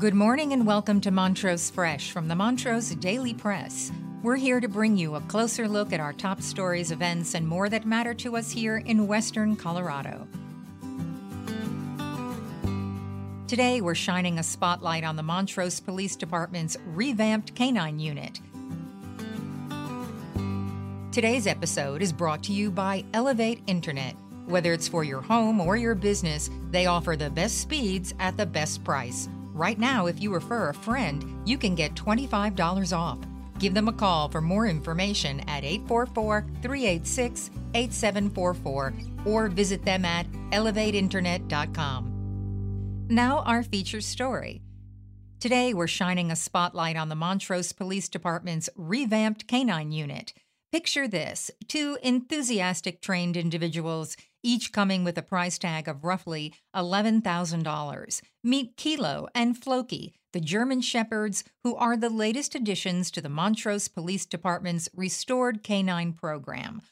Good morning and welcome to Montrose Fresh from the Montrose Daily Press. We're here to bring you a closer look at our top stories, events, and more that matter to us here in Western Colorado. Today, we're shining a spotlight on the Montrose Police Department's revamped canine unit. Today's episode is brought to you by Elevate Internet. Whether it's for your home or your business, they offer the best speeds at the best price. Right now, if you refer a friend, you can get $25 off. Give them a call for more information at 844 386 8744 or visit them at elevateinternet.com. Now, our feature story. Today, we're shining a spotlight on the Montrose Police Department's revamped canine unit. Picture this two enthusiastic trained individuals, each coming with a price tag of roughly $11,000. Meet Kilo and Floki, the German Shepherds, who are the latest additions to the Montrose Police Department's restored canine program.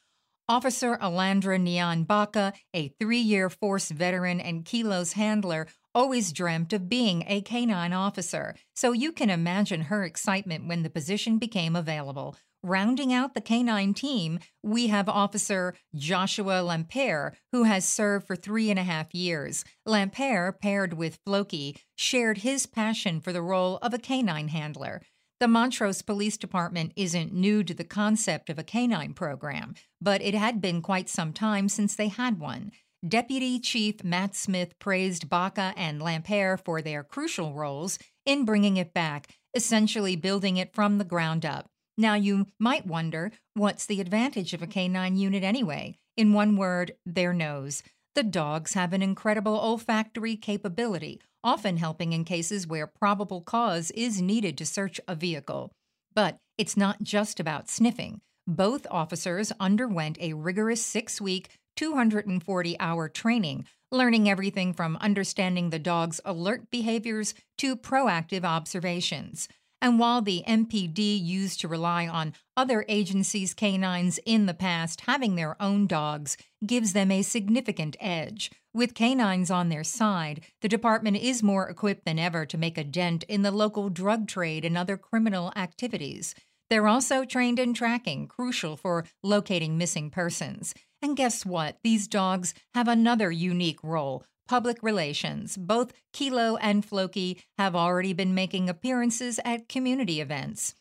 Officer Alandra Neon Baca, a three year force veteran and Kilo's handler, always dreamt of being a canine officer, so you can imagine her excitement when the position became available. Rounding out the canine team, we have Officer Joshua Lampere, who has served for three and a half years. Lampere, paired with Floki, shared his passion for the role of a canine handler. The Montrose Police Department isn't new to the concept of a canine program, but it had been quite some time since they had one. Deputy Chief Matt Smith praised Baca and Lampere for their crucial roles in bringing it back, essentially building it from the ground up. Now, you might wonder what's the advantage of a canine unit anyway? In one word, their nose. The dogs have an incredible olfactory capability, often helping in cases where probable cause is needed to search a vehicle. But it's not just about sniffing. Both officers underwent a rigorous six week, 240 hour training, learning everything from understanding the dog's alert behaviors to proactive observations. And while the MPD used to rely on other agencies' canines in the past having their own dogs gives them a significant edge. With canines on their side, the department is more equipped than ever to make a dent in the local drug trade and other criminal activities. They're also trained in tracking, crucial for locating missing persons. And guess what? These dogs have another unique role public relations. Both Kilo and Floki have already been making appearances at community events.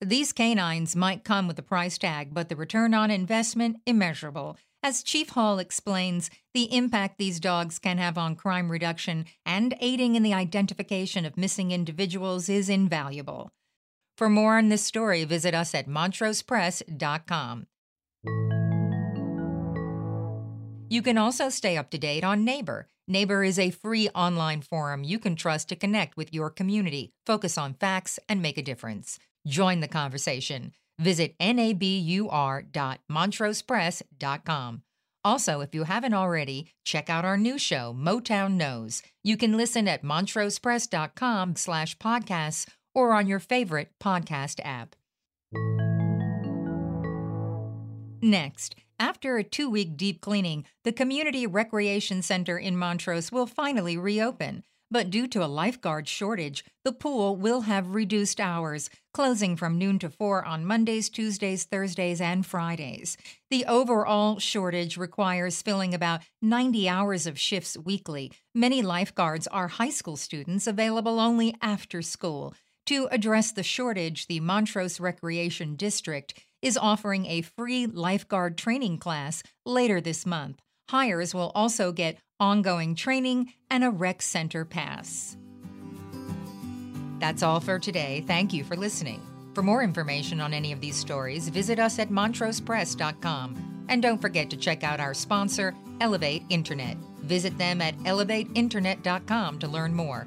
These canines might come with a price tag, but the return on investment immeasurable. As Chief Hall explains, the impact these dogs can have on crime reduction and aiding in the identification of missing individuals is invaluable. For more on this story, visit us at montrosepress.com. You can also stay up to date on Nabur. Nabur is a free online forum you can trust to connect with your community, focus on facts, and make a difference. Join the conversation. Visit nabur.montrosepress.com. Also, if you haven't already, check out our new show, Motown Knows. You can listen at montrosepress.com slash podcasts or on your favorite podcast app. Next, after a two week deep cleaning, the Community Recreation Center in Montrose will finally reopen. But due to a lifeguard shortage, the pool will have reduced hours, closing from noon to 4 on Mondays, Tuesdays, Thursdays, and Fridays. The overall shortage requires filling about 90 hours of shifts weekly. Many lifeguards are high school students available only after school. To address the shortage, the Montrose Recreation District is offering a free lifeguard training class later this month. Hires will also get ongoing training and a rec center pass. That's all for today. Thank you for listening. For more information on any of these stories, visit us at montrosepress.com. And don't forget to check out our sponsor, Elevate Internet. Visit them at elevateinternet.com to learn more.